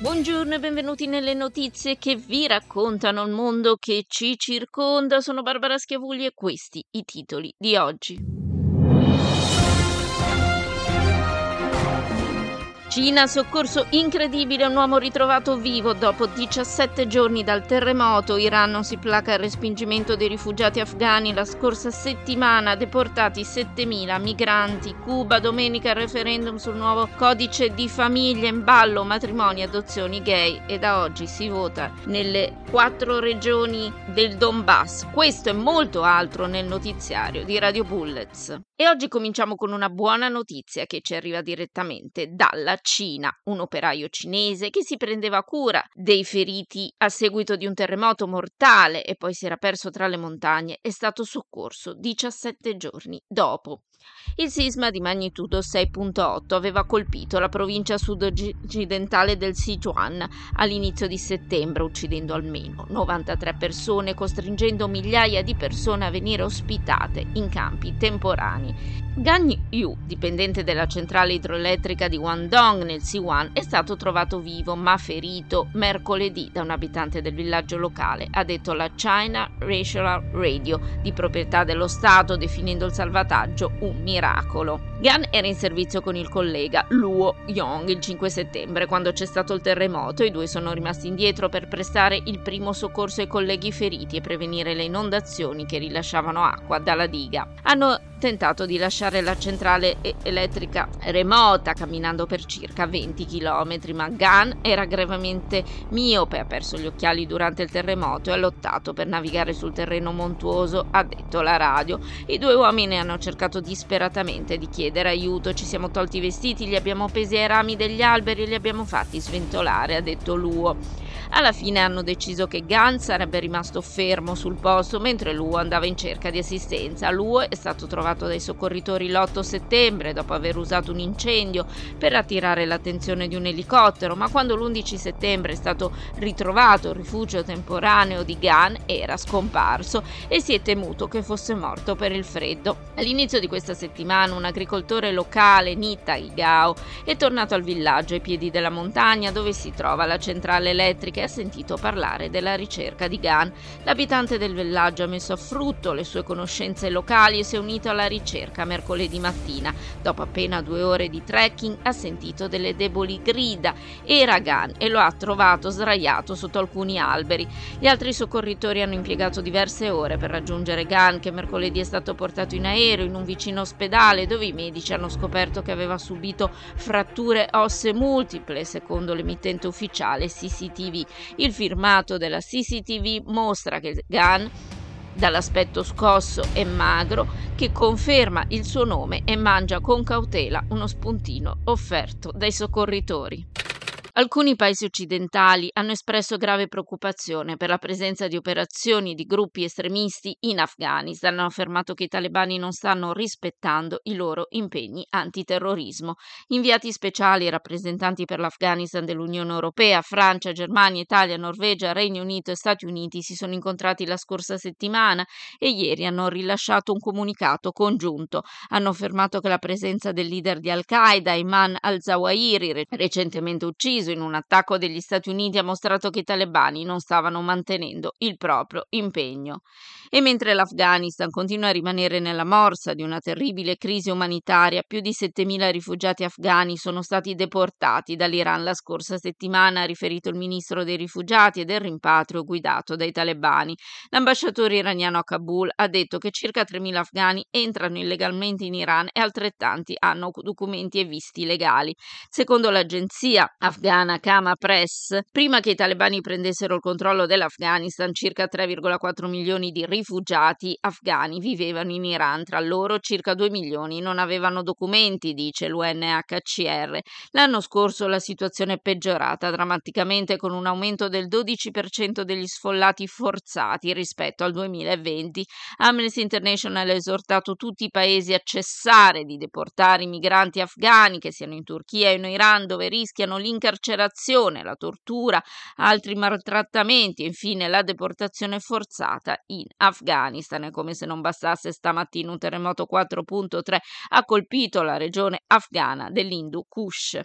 Buongiorno e benvenuti nelle notizie che vi raccontano il mondo che ci circonda. Sono Barbara Schiavulli e questi i titoli di oggi. Cina, soccorso incredibile, un uomo ritrovato vivo dopo 17 giorni dal terremoto. Iran non si placa il respingimento dei rifugiati afghani. La scorsa settimana deportati 7.000 migranti. Cuba, domenica referendum sul nuovo codice di famiglia in ballo, matrimoni, adozioni gay. E da oggi si vota nelle quattro regioni del Donbass. Questo e molto altro nel notiziario di Radio Bullets. E oggi cominciamo con una buona notizia che ci arriva direttamente dalla Cina. Un operaio cinese che si prendeva cura dei feriti a seguito di un terremoto mortale e poi si era perso tra le montagne è stato soccorso 17 giorni dopo. Il sisma di magnitudo 6.8 aveva colpito la provincia sud-occidentale del Sichuan all'inizio di settembre, uccidendo almeno 93 persone, costringendo migliaia di persone a venire ospitate in campi temporanei. Gan Yu, dipendente della centrale idroelettrica di Guangdong nel Sichuan, è stato trovato vivo ma ferito mercoledì da un abitante del villaggio locale, ha detto la China Racial Radio, di proprietà dello Stato, definendo il salvataggio un miracolo. Gan era in servizio con il collega Luo Yong il 5 settembre, quando c'è stato il terremoto. I due sono rimasti indietro per prestare il primo soccorso ai colleghi feriti e prevenire le inondazioni che rilasciavano acqua dalla diga. Hanno tentato di lasciare la centrale elettrica remota camminando per circa 20 km, ma Gan era gravemente miope, ha perso gli occhiali durante il terremoto e ha lottato per navigare sul terreno montuoso, ha detto la radio. I due uomini hanno cercato disperatamente di chiedere aiuto, ci siamo tolti i vestiti, li abbiamo appesi ai rami degli alberi e li abbiamo fatti sventolare, ha detto Luo. Alla fine hanno deciso che Gan sarebbe rimasto fermo sul posto mentre Luo andava in cerca di assistenza. Luo è stato trovato dai soccorritori l'8 settembre dopo aver usato un incendio per attirare l'attenzione di un elicottero, ma quando l'11 settembre è stato ritrovato il rifugio temporaneo di Gan era scomparso e si è temuto che fosse morto per il freddo. All'inizio di questa settimana un agricoltore locale, Nita Igao, è tornato al villaggio ai piedi della montagna dove si trova la centrale elettrica che ha sentito parlare della ricerca di Gan. L'abitante del villaggio ha messo a frutto le sue conoscenze locali e si è unito alla ricerca mercoledì mattina. Dopo appena due ore di trekking ha sentito delle deboli grida. Era Gan e lo ha trovato sdraiato sotto alcuni alberi. Gli altri soccorritori hanno impiegato diverse ore per raggiungere Gan, che mercoledì è stato portato in aereo in un vicino ospedale dove i medici hanno scoperto che aveva subito fratture ossee multiple, secondo l'emittente ufficiale CCTV. Il firmato della CCTV mostra che Gunn dall'aspetto scosso e magro, che conferma il suo nome e mangia con cautela uno spuntino offerto dai soccorritori. Alcuni paesi occidentali hanno espresso grave preoccupazione per la presenza di operazioni di gruppi estremisti in Afghanistan. Hanno affermato che i talebani non stanno rispettando i loro impegni antiterrorismo. Inviati speciali e rappresentanti per l'Afghanistan dell'Unione Europea, Francia, Germania, Italia, Norvegia, Regno Unito e Stati Uniti si sono incontrati la scorsa settimana e ieri hanno rilasciato un comunicato congiunto. Hanno affermato che la presenza del leader di Al-Qaeda, Ayman al-Zawahiri, recentemente ucciso, in un attacco degli Stati Uniti ha mostrato che i talebani non stavano mantenendo il proprio impegno. E mentre l'Afghanistan continua a rimanere nella morsa di una terribile crisi umanitaria, più di 7.000 rifugiati afghani sono stati deportati dall'Iran la scorsa settimana, ha riferito il ministro dei rifugiati e del rimpatrio guidato dai talebani. L'ambasciatore iraniano a Kabul ha detto che circa 3.000 afghani entrano illegalmente in Iran e altrettanti hanno documenti e visti legali. Secondo l'agenzia afghana afghana Kama Press, prima che i talebani prendessero il controllo dell'Afghanistan, circa 3,4 milioni di rifugiati afghani vivevano in Iran, tra loro circa 2 milioni non avevano documenti, dice l'UNHCR. L'anno scorso la situazione è peggiorata drammaticamente con un aumento del 12% degli sfollati forzati rispetto al 2020. Amnesty International ha esortato tutti i paesi a cessare di deportare i migranti afghani, che siano in Turchia o in Iran, dove rischiano l'incarcerazione, la tortura, altri maltrattamenti e infine la deportazione forzata in Afghanistan. E come se non bastasse, stamattina un terremoto 4.3 ha colpito la regione afghana dell'Hindu Kush.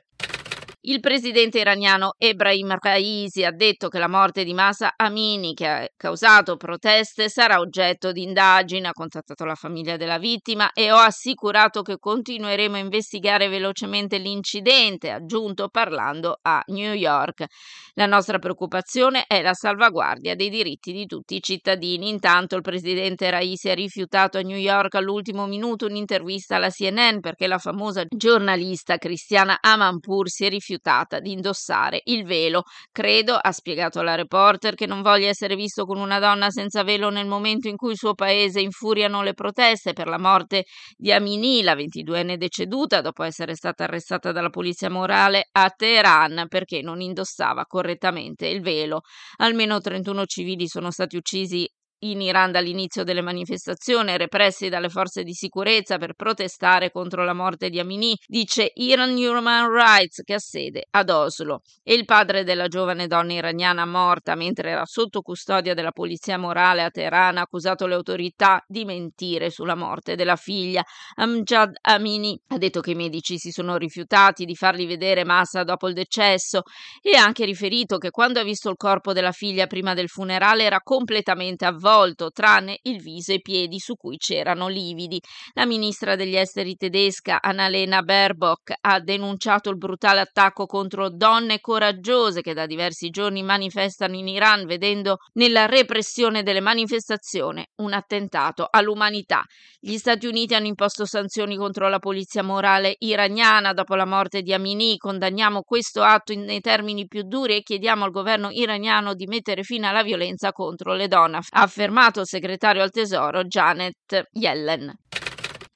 Il presidente iraniano Ebrahim Raisi ha detto che la morte di Masa Amini, che ha causato proteste, sarà oggetto di indagine, ha contattato la famiglia della vittima e ho assicurato che continueremo a investigare velocemente l'incidente, ha aggiunto parlando a New York. La nostra preoccupazione è la salvaguardia dei diritti di tutti i cittadini. Intanto il presidente Raisi ha rifiutato a New York all'ultimo minuto un'intervista alla CNN perché la famosa giornalista cristiana Amanpour si è rifiutata rifiutata di indossare il velo. Credo, ha spiegato la reporter, che non voglia essere visto con una donna senza velo nel momento in cui il suo paese infuriano le proteste per la morte di Amini, la 22enne deceduta dopo essere stata arrestata dalla polizia morale a Teheran perché non indossava correttamente il velo. Almeno 31 civili sono stati uccisi in Iran dall'inizio delle manifestazioni repressi dalle forze di sicurezza per protestare contro la morte di Amini, dice Iran Human Rights che ha sede ad Oslo. E il padre della giovane donna iraniana morta mentre era sotto custodia della polizia morale a Teheran ha accusato le autorità di mentire sulla morte della figlia. Amjad Amini ha detto che i medici si sono rifiutati di fargli vedere Massa dopo il decesso e ha anche riferito che quando ha visto il corpo della figlia prima del funerale era completamente avvolto volto, tranne il viso e i piedi su cui c'erano lividi. La ministra degli esteri tedesca Annalena Baerbock ha denunciato il brutale attacco contro donne coraggiose che da diversi giorni manifestano in Iran, vedendo nella repressione delle manifestazioni un attentato all'umanità. Gli Stati Uniti hanno imposto sanzioni contro la polizia morale iraniana dopo la morte di Amini. Condanniamo questo atto nei termini più duri e chiediamo al governo iraniano di mettere fine alla violenza contro le donne, ha affermato il segretario al Tesoro Janet Yellen.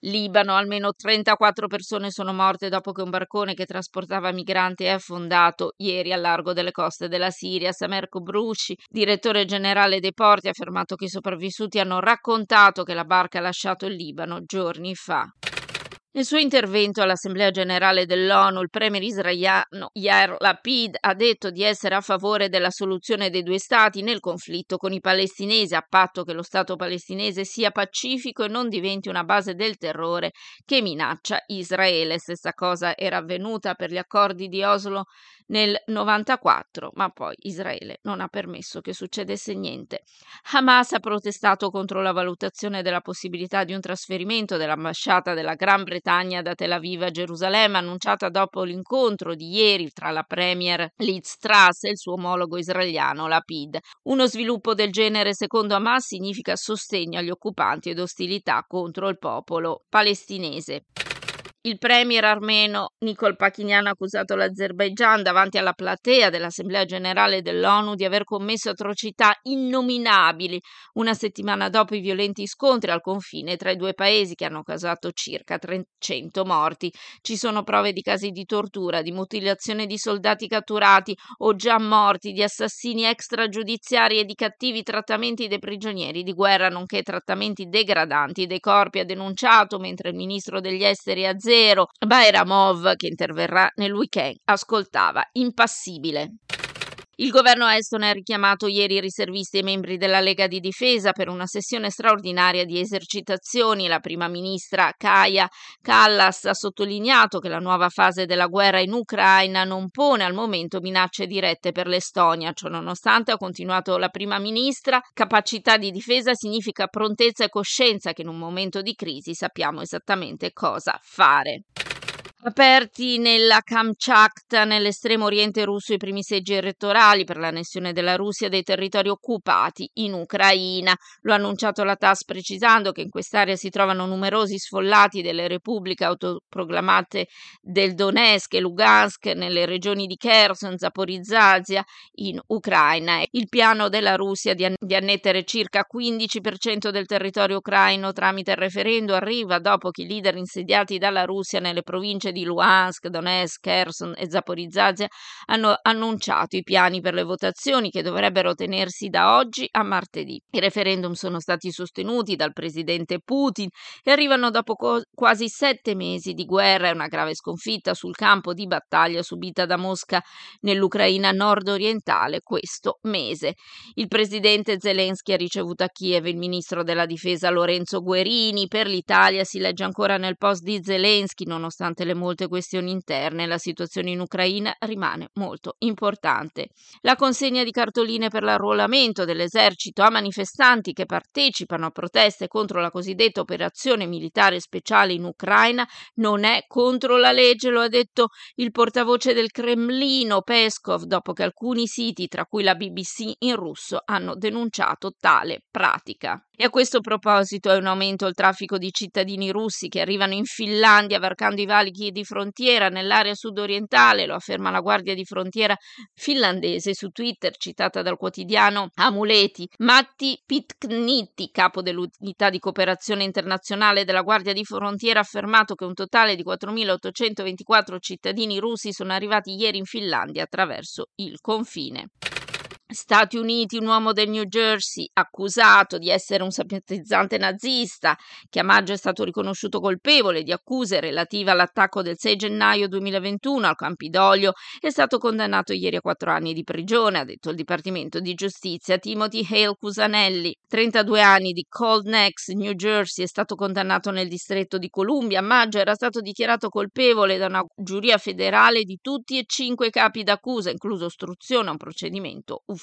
Libano, almeno 34 persone sono morte dopo che un barcone che trasportava migranti è affondato ieri al largo delle coste della Siria. Samer Kobrushi, direttore generale dei porti, ha affermato che i sopravvissuti hanno raccontato che la barca ha lasciato il Libano giorni fa. Nel suo intervento all'Assemblea generale dell'ONU, il premier israeliano Yair Lapid ha detto di essere a favore della soluzione dei due stati nel conflitto con i palestinesi, a patto che lo Stato palestinese sia pacifico e non diventi una base del terrore che minaccia Israele. Stessa cosa era avvenuta per gli accordi di Oslo nel 94, ma poi Israele non ha permesso che succedesse niente. Hamas ha protestato contro la valutazione della possibilità di un trasferimento dell'ambasciata della Gran Bretagna da Tel Aviv a Gerusalemme, annunciata dopo l'incontro di ieri tra la premier Liz Truss e il suo omologo israeliano Lapid. Uno sviluppo del genere, secondo Hamas, significa sostegno agli occupanti ed ostilità contro il popolo palestinese. Il premier armeno Nicol Pachinian ha accusato l'Azerbaigian davanti alla platea dell'Assemblea generale dell'ONU di aver commesso atrocità innominabili una settimana dopo i violenti scontri al confine tra i due paesi che hanno causato circa 300 morti. Ci sono prove di casi di tortura, di mutilazione di soldati catturati o già morti, di assassini extragiudiziari e di cattivi trattamenti dei prigionieri di guerra, nonché trattamenti degradanti dei corpi, ha denunciato mentre il ministro degli esteri Azer zero. Bairamov, che interverrà nel weekend, ascoltava impassibile. Il governo estone ha richiamato ieri i riservisti e membri della Lega di Difesa per una sessione straordinaria di esercitazioni. La prima ministra Kaya Kallas ha sottolineato che la nuova fase della guerra in Ucraina non pone al momento minacce dirette per l'Estonia. Ciò nonostante, ha continuato la prima ministra, capacità di difesa significa prontezza e coscienza che in un momento di crisi sappiamo esattamente cosa fare. Aperti nella Kamchatka, nell'estremo oriente russo, i primi seggi elettorali per l'annessione della Russia dei territori occupati in Ucraina. Lo ha annunciato la TAS precisando che in quest'area si trovano numerosi sfollati delle repubbliche autoproclamate del Donetsk e Lugansk nelle regioni di Kherson, Zaporizhzhia in Ucraina. Il piano della Russia di, an- di annettere circa 15% del territorio ucraino tramite il referendum arriva dopo che i leader insediati dalla Russia nelle province province di Luhansk, Donetsk, Kherson e Zaporizhzhia hanno annunciato i piani per le votazioni che dovrebbero tenersi da oggi a martedì. I referendum sono stati sostenuti dal presidente Putin e arrivano dopo co- quasi sette mesi di guerra e una grave sconfitta sul campo di battaglia subita da Mosca nell'Ucraina nord-orientale questo mese. Il presidente Zelensky ha ricevuto a Kiev il ministro della difesa Lorenzo Guerini. Per l'Italia si legge ancora nel post di Zelensky, nonostante le molte questioni interne, la situazione in Ucraina rimane molto importante. La consegna di cartoline per l'arruolamento dell'esercito a manifestanti che partecipano a proteste contro la cosiddetta operazione militare speciale in Ucraina non è contro la legge, lo ha detto il portavoce del Cremlino Peskov dopo che alcuni siti, tra cui la BBC in russo, hanno denunciato tale pratica. E a questo proposito è un aumento il traffico di cittadini russi che arrivano in Finlandia varcando i valichi di frontiera nell'area sudorientale, lo afferma la Guardia di Frontiera finlandese su Twitter, citata dal quotidiano Amuleti. Matti Pitkniti, capo dell'unità di cooperazione internazionale della Guardia di Frontiera, ha affermato che un totale di 4.824 cittadini russi sono arrivati ieri in Finlandia attraverso il confine. Stati Uniti, un uomo del New Jersey accusato di essere un simpatizzante nazista, che a maggio è stato riconosciuto colpevole di accuse relative all'attacco del 6 gennaio 2021 al Campidoglio, è stato condannato ieri a quattro anni di prigione, ha detto il Dipartimento di Giustizia. Timothy Hale Cusanelli, 32 anni di Cold Necks, New Jersey, è stato condannato nel distretto di Columbia. A maggio era stato dichiarato colpevole da una giuria federale di tutti e cinque capi d'accusa, incluso ostruzione a un procedimento ufficiale.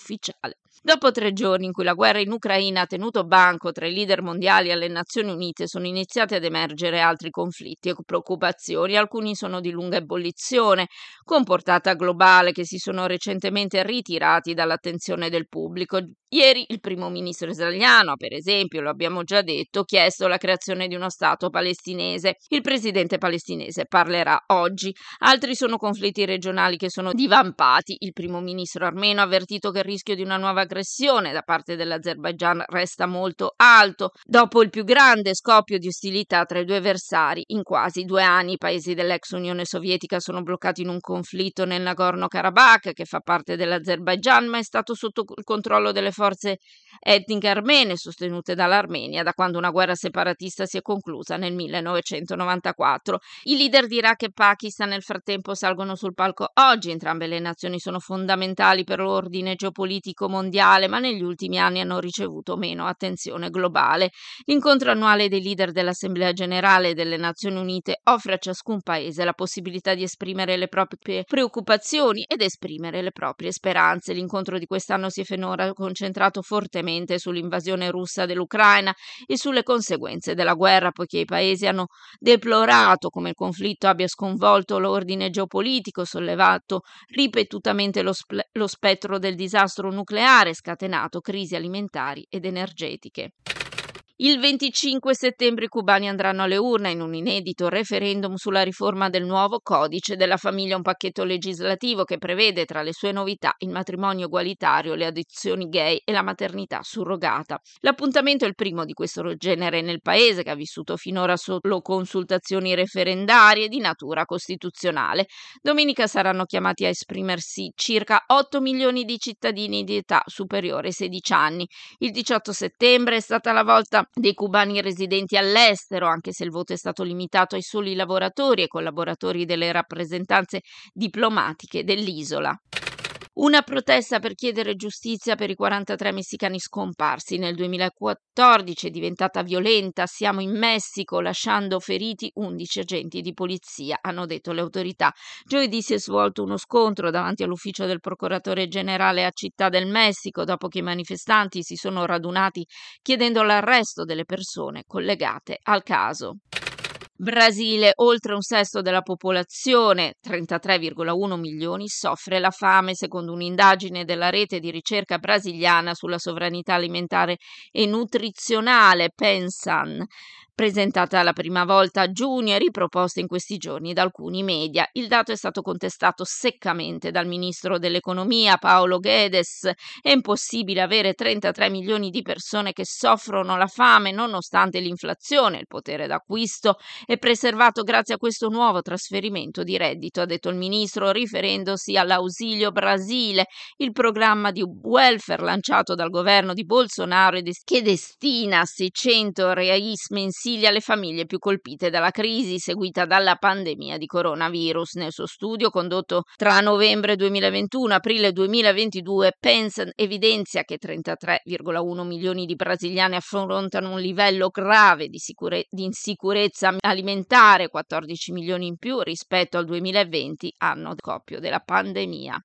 Dopo tre giorni in cui la guerra in Ucraina ha tenuto banco tra i leader mondiali e alle Nazioni Unite, sono iniziati ad emergere altri conflitti e preoccupazioni. Alcuni sono di lunga ebollizione, con portata globale, che si sono recentemente ritirati dall'attenzione del pubblico. Ieri il primo ministro israeliano, per esempio, lo abbiamo già detto, ha chiesto la creazione di uno Stato palestinese. Il presidente palestinese parlerà oggi. Altri sono conflitti regionali che sono divampati. Il primo ministro armeno ha avvertito che il rischio di una nuova aggressione da parte dell'Azerbaigian resta molto alto. Dopo il più grande scoppio di ostilità tra i due avversari in quasi due anni, i paesi dell'ex Unione Sovietica sono bloccati in un conflitto nel Nagorno-Karabakh, che fa parte dell'Azerbaigian, ma è stato sotto il controllo delle forze forze etniche armene sostenute dall'Armenia da quando una guerra separatista si è conclusa nel 1994. I leader di Iraq e Pakistan nel frattempo salgono sul palco oggi, entrambe le nazioni sono fondamentali per l'ordine geopolitico mondiale, ma negli ultimi anni hanno ricevuto meno attenzione globale. L'incontro annuale dei leader dell'Assemblea generale delle Nazioni Unite offre a ciascun paese la possibilità di esprimere le proprie preoccupazioni ed esprimere le proprie speranze. L'incontro di quest'anno si è finora concentrato concentrato fortemente sull'invasione russa dell'Ucraina e sulle conseguenze della guerra, poiché i paesi hanno deplorato come il conflitto abbia sconvolto l'ordine geopolitico, sollevato ripetutamente lo, sp- lo spettro del disastro nucleare, scatenato crisi alimentari ed energetiche. Il 25 settembre i cubani andranno alle urne in un inedito referendum sulla riforma del nuovo codice della famiglia, un pacchetto legislativo che prevede tra le sue novità il matrimonio egualitario, le adozioni gay e la maternità surrogata. L'appuntamento è il primo di questo genere nel paese che ha vissuto finora solo consultazioni referendarie di natura costituzionale. Domenica saranno chiamati a esprimersi circa 8 milioni di cittadini di età superiore ai 16 anni. Il 18 settembre è stata la volta dei cubani residenti all'estero, anche se il voto è stato limitato ai soli lavoratori e collaboratori delle rappresentanze diplomatiche dell'isola. Una protesta per chiedere giustizia per i 43 messicani scomparsi nel 2014 è diventata violenta. Siamo in Messico lasciando feriti 11 agenti di polizia, hanno detto le autorità. Giovedì si è svolto uno scontro davanti all'ufficio del procuratore generale a Città del Messico dopo che i manifestanti si sono radunati chiedendo l'arresto delle persone collegate al caso. Brasile, oltre un sesto della popolazione, 33,1 milioni, soffre la fame, secondo un'indagine della rete di ricerca brasiliana sulla sovranità alimentare e nutrizionale Pensan presentata la prima volta a giugno e riproposta in questi giorni da alcuni media. Il dato è stato contestato seccamente dal ministro dell'economia Paolo Guedes. È impossibile avere 33 milioni di persone che soffrono la fame nonostante l'inflazione. Il potere d'acquisto è preservato grazie a questo nuovo trasferimento di reddito, ha detto il ministro, riferendosi all'Ausilio Brasile, il programma di welfare lanciato dal governo di Bolsonaro che destina 600 reais mensili alle famiglie più colpite dalla crisi seguita dalla pandemia di coronavirus. Nel suo studio condotto tra novembre 2021 e aprile 2022, Penson evidenzia che 33,1 milioni di brasiliani affrontano un livello grave di, sicure- di insicurezza alimentare, 14 milioni in più rispetto al 2020, anno coppio della pandemia.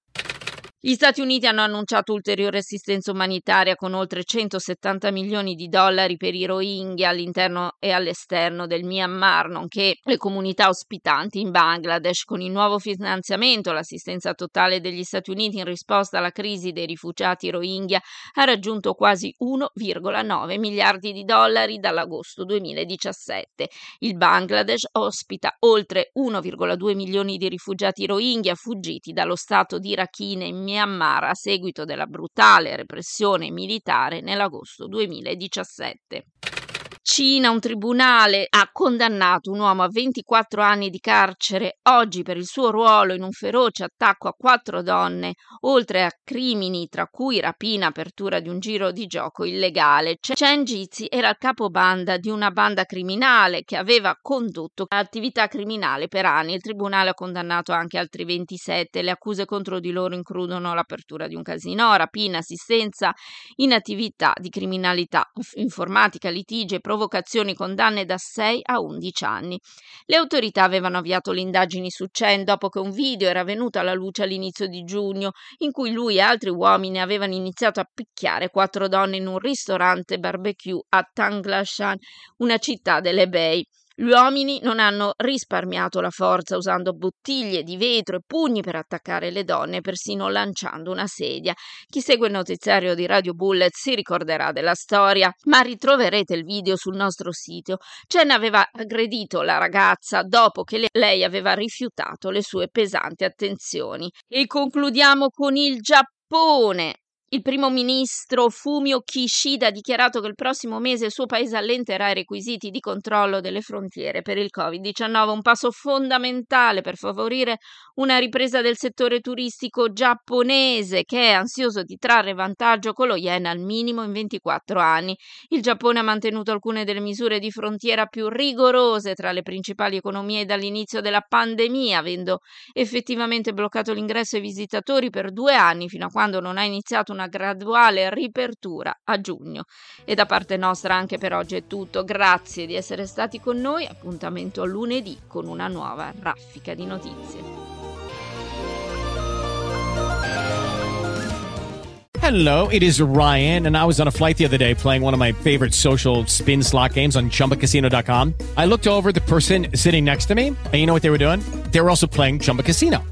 Gli Stati Uniti hanno annunciato ulteriore assistenza umanitaria con oltre 170 milioni di dollari per i Rohingya all'interno e all'esterno del Myanmar, nonché le comunità ospitanti in Bangladesh. Con il nuovo finanziamento, l'assistenza totale degli Stati Uniti in risposta alla crisi dei rifugiati Rohingya ha raggiunto quasi 1,9 miliardi di dollari dall'agosto 2017. Il Bangladesh ospita oltre 1,2 milioni di rifugiati Rohingya fuggiti dallo stato di Rakhine in Myanmar a seguito della brutale repressione militare nell'agosto 2017. Cina, un tribunale ha condannato un uomo a 24 anni di carcere oggi per il suo ruolo in un feroce attacco a quattro donne, oltre a crimini tra cui rapina apertura di un giro di gioco illegale. Chen Jizi era il capobanda di una banda criminale che aveva condotto attività criminale per anni. Il tribunale ha condannato anche altri 27. Le accuse contro di loro includono l'apertura di un casino, rapina, assistenza in attività di criminalità informatica, litigi e provocazioni condanne da 6 a 11 anni. Le autorità avevano avviato le indagini su Chen dopo che un video era venuto alla luce all'inizio di giugno in cui lui e altri uomini avevano iniziato a picchiare quattro donne in un ristorante barbecue a Tanglashan, una città delle Bay. Gli uomini non hanno risparmiato la forza usando bottiglie di vetro e pugni per attaccare le donne, persino lanciando una sedia. Chi segue il notiziario di Radio Bullet si ricorderà della storia, ma ritroverete il video sul nostro sito. Chen aveva aggredito la ragazza dopo che lei aveva rifiutato le sue pesanti attenzioni. E concludiamo con il Giappone. Il primo ministro Fumio Kishida ha dichiarato che il prossimo mese il suo paese allenterà i requisiti di controllo delle frontiere per il Covid-19, un passo fondamentale per favorire una ripresa del settore turistico giapponese che è ansioso di trarre vantaggio con lo yen al minimo in 24 anni. Il Giappone ha mantenuto alcune delle misure di frontiera più rigorose tra le principali economie dall'inizio della pandemia, avendo effettivamente bloccato l'ingresso ai visitatori per due anni fino a quando non ha iniziato una una graduale ripertura a giugno. E da parte nostra anche per oggi è tutto. Grazie di essere stati con noi. Appuntamento lunedì con una nuova raffica di notizie. Hello, it is Ryan, and I was on a flight the other day playing one of my favorite social spin slot games on chumbacasino.com. I looked over the person sitting next to me, and you know what they were doing? They were also playing Chumba Casino.